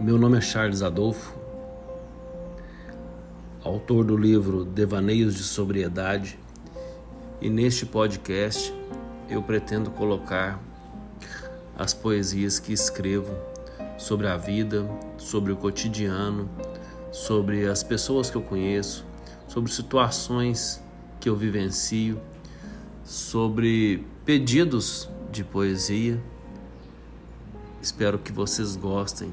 Meu nome é Charles Adolfo, autor do livro Devaneios de Sobriedade, e neste podcast eu pretendo colocar as poesias que escrevo sobre a vida, sobre o cotidiano, sobre as pessoas que eu conheço, sobre situações que eu vivencio, sobre pedidos de poesia. Espero que vocês gostem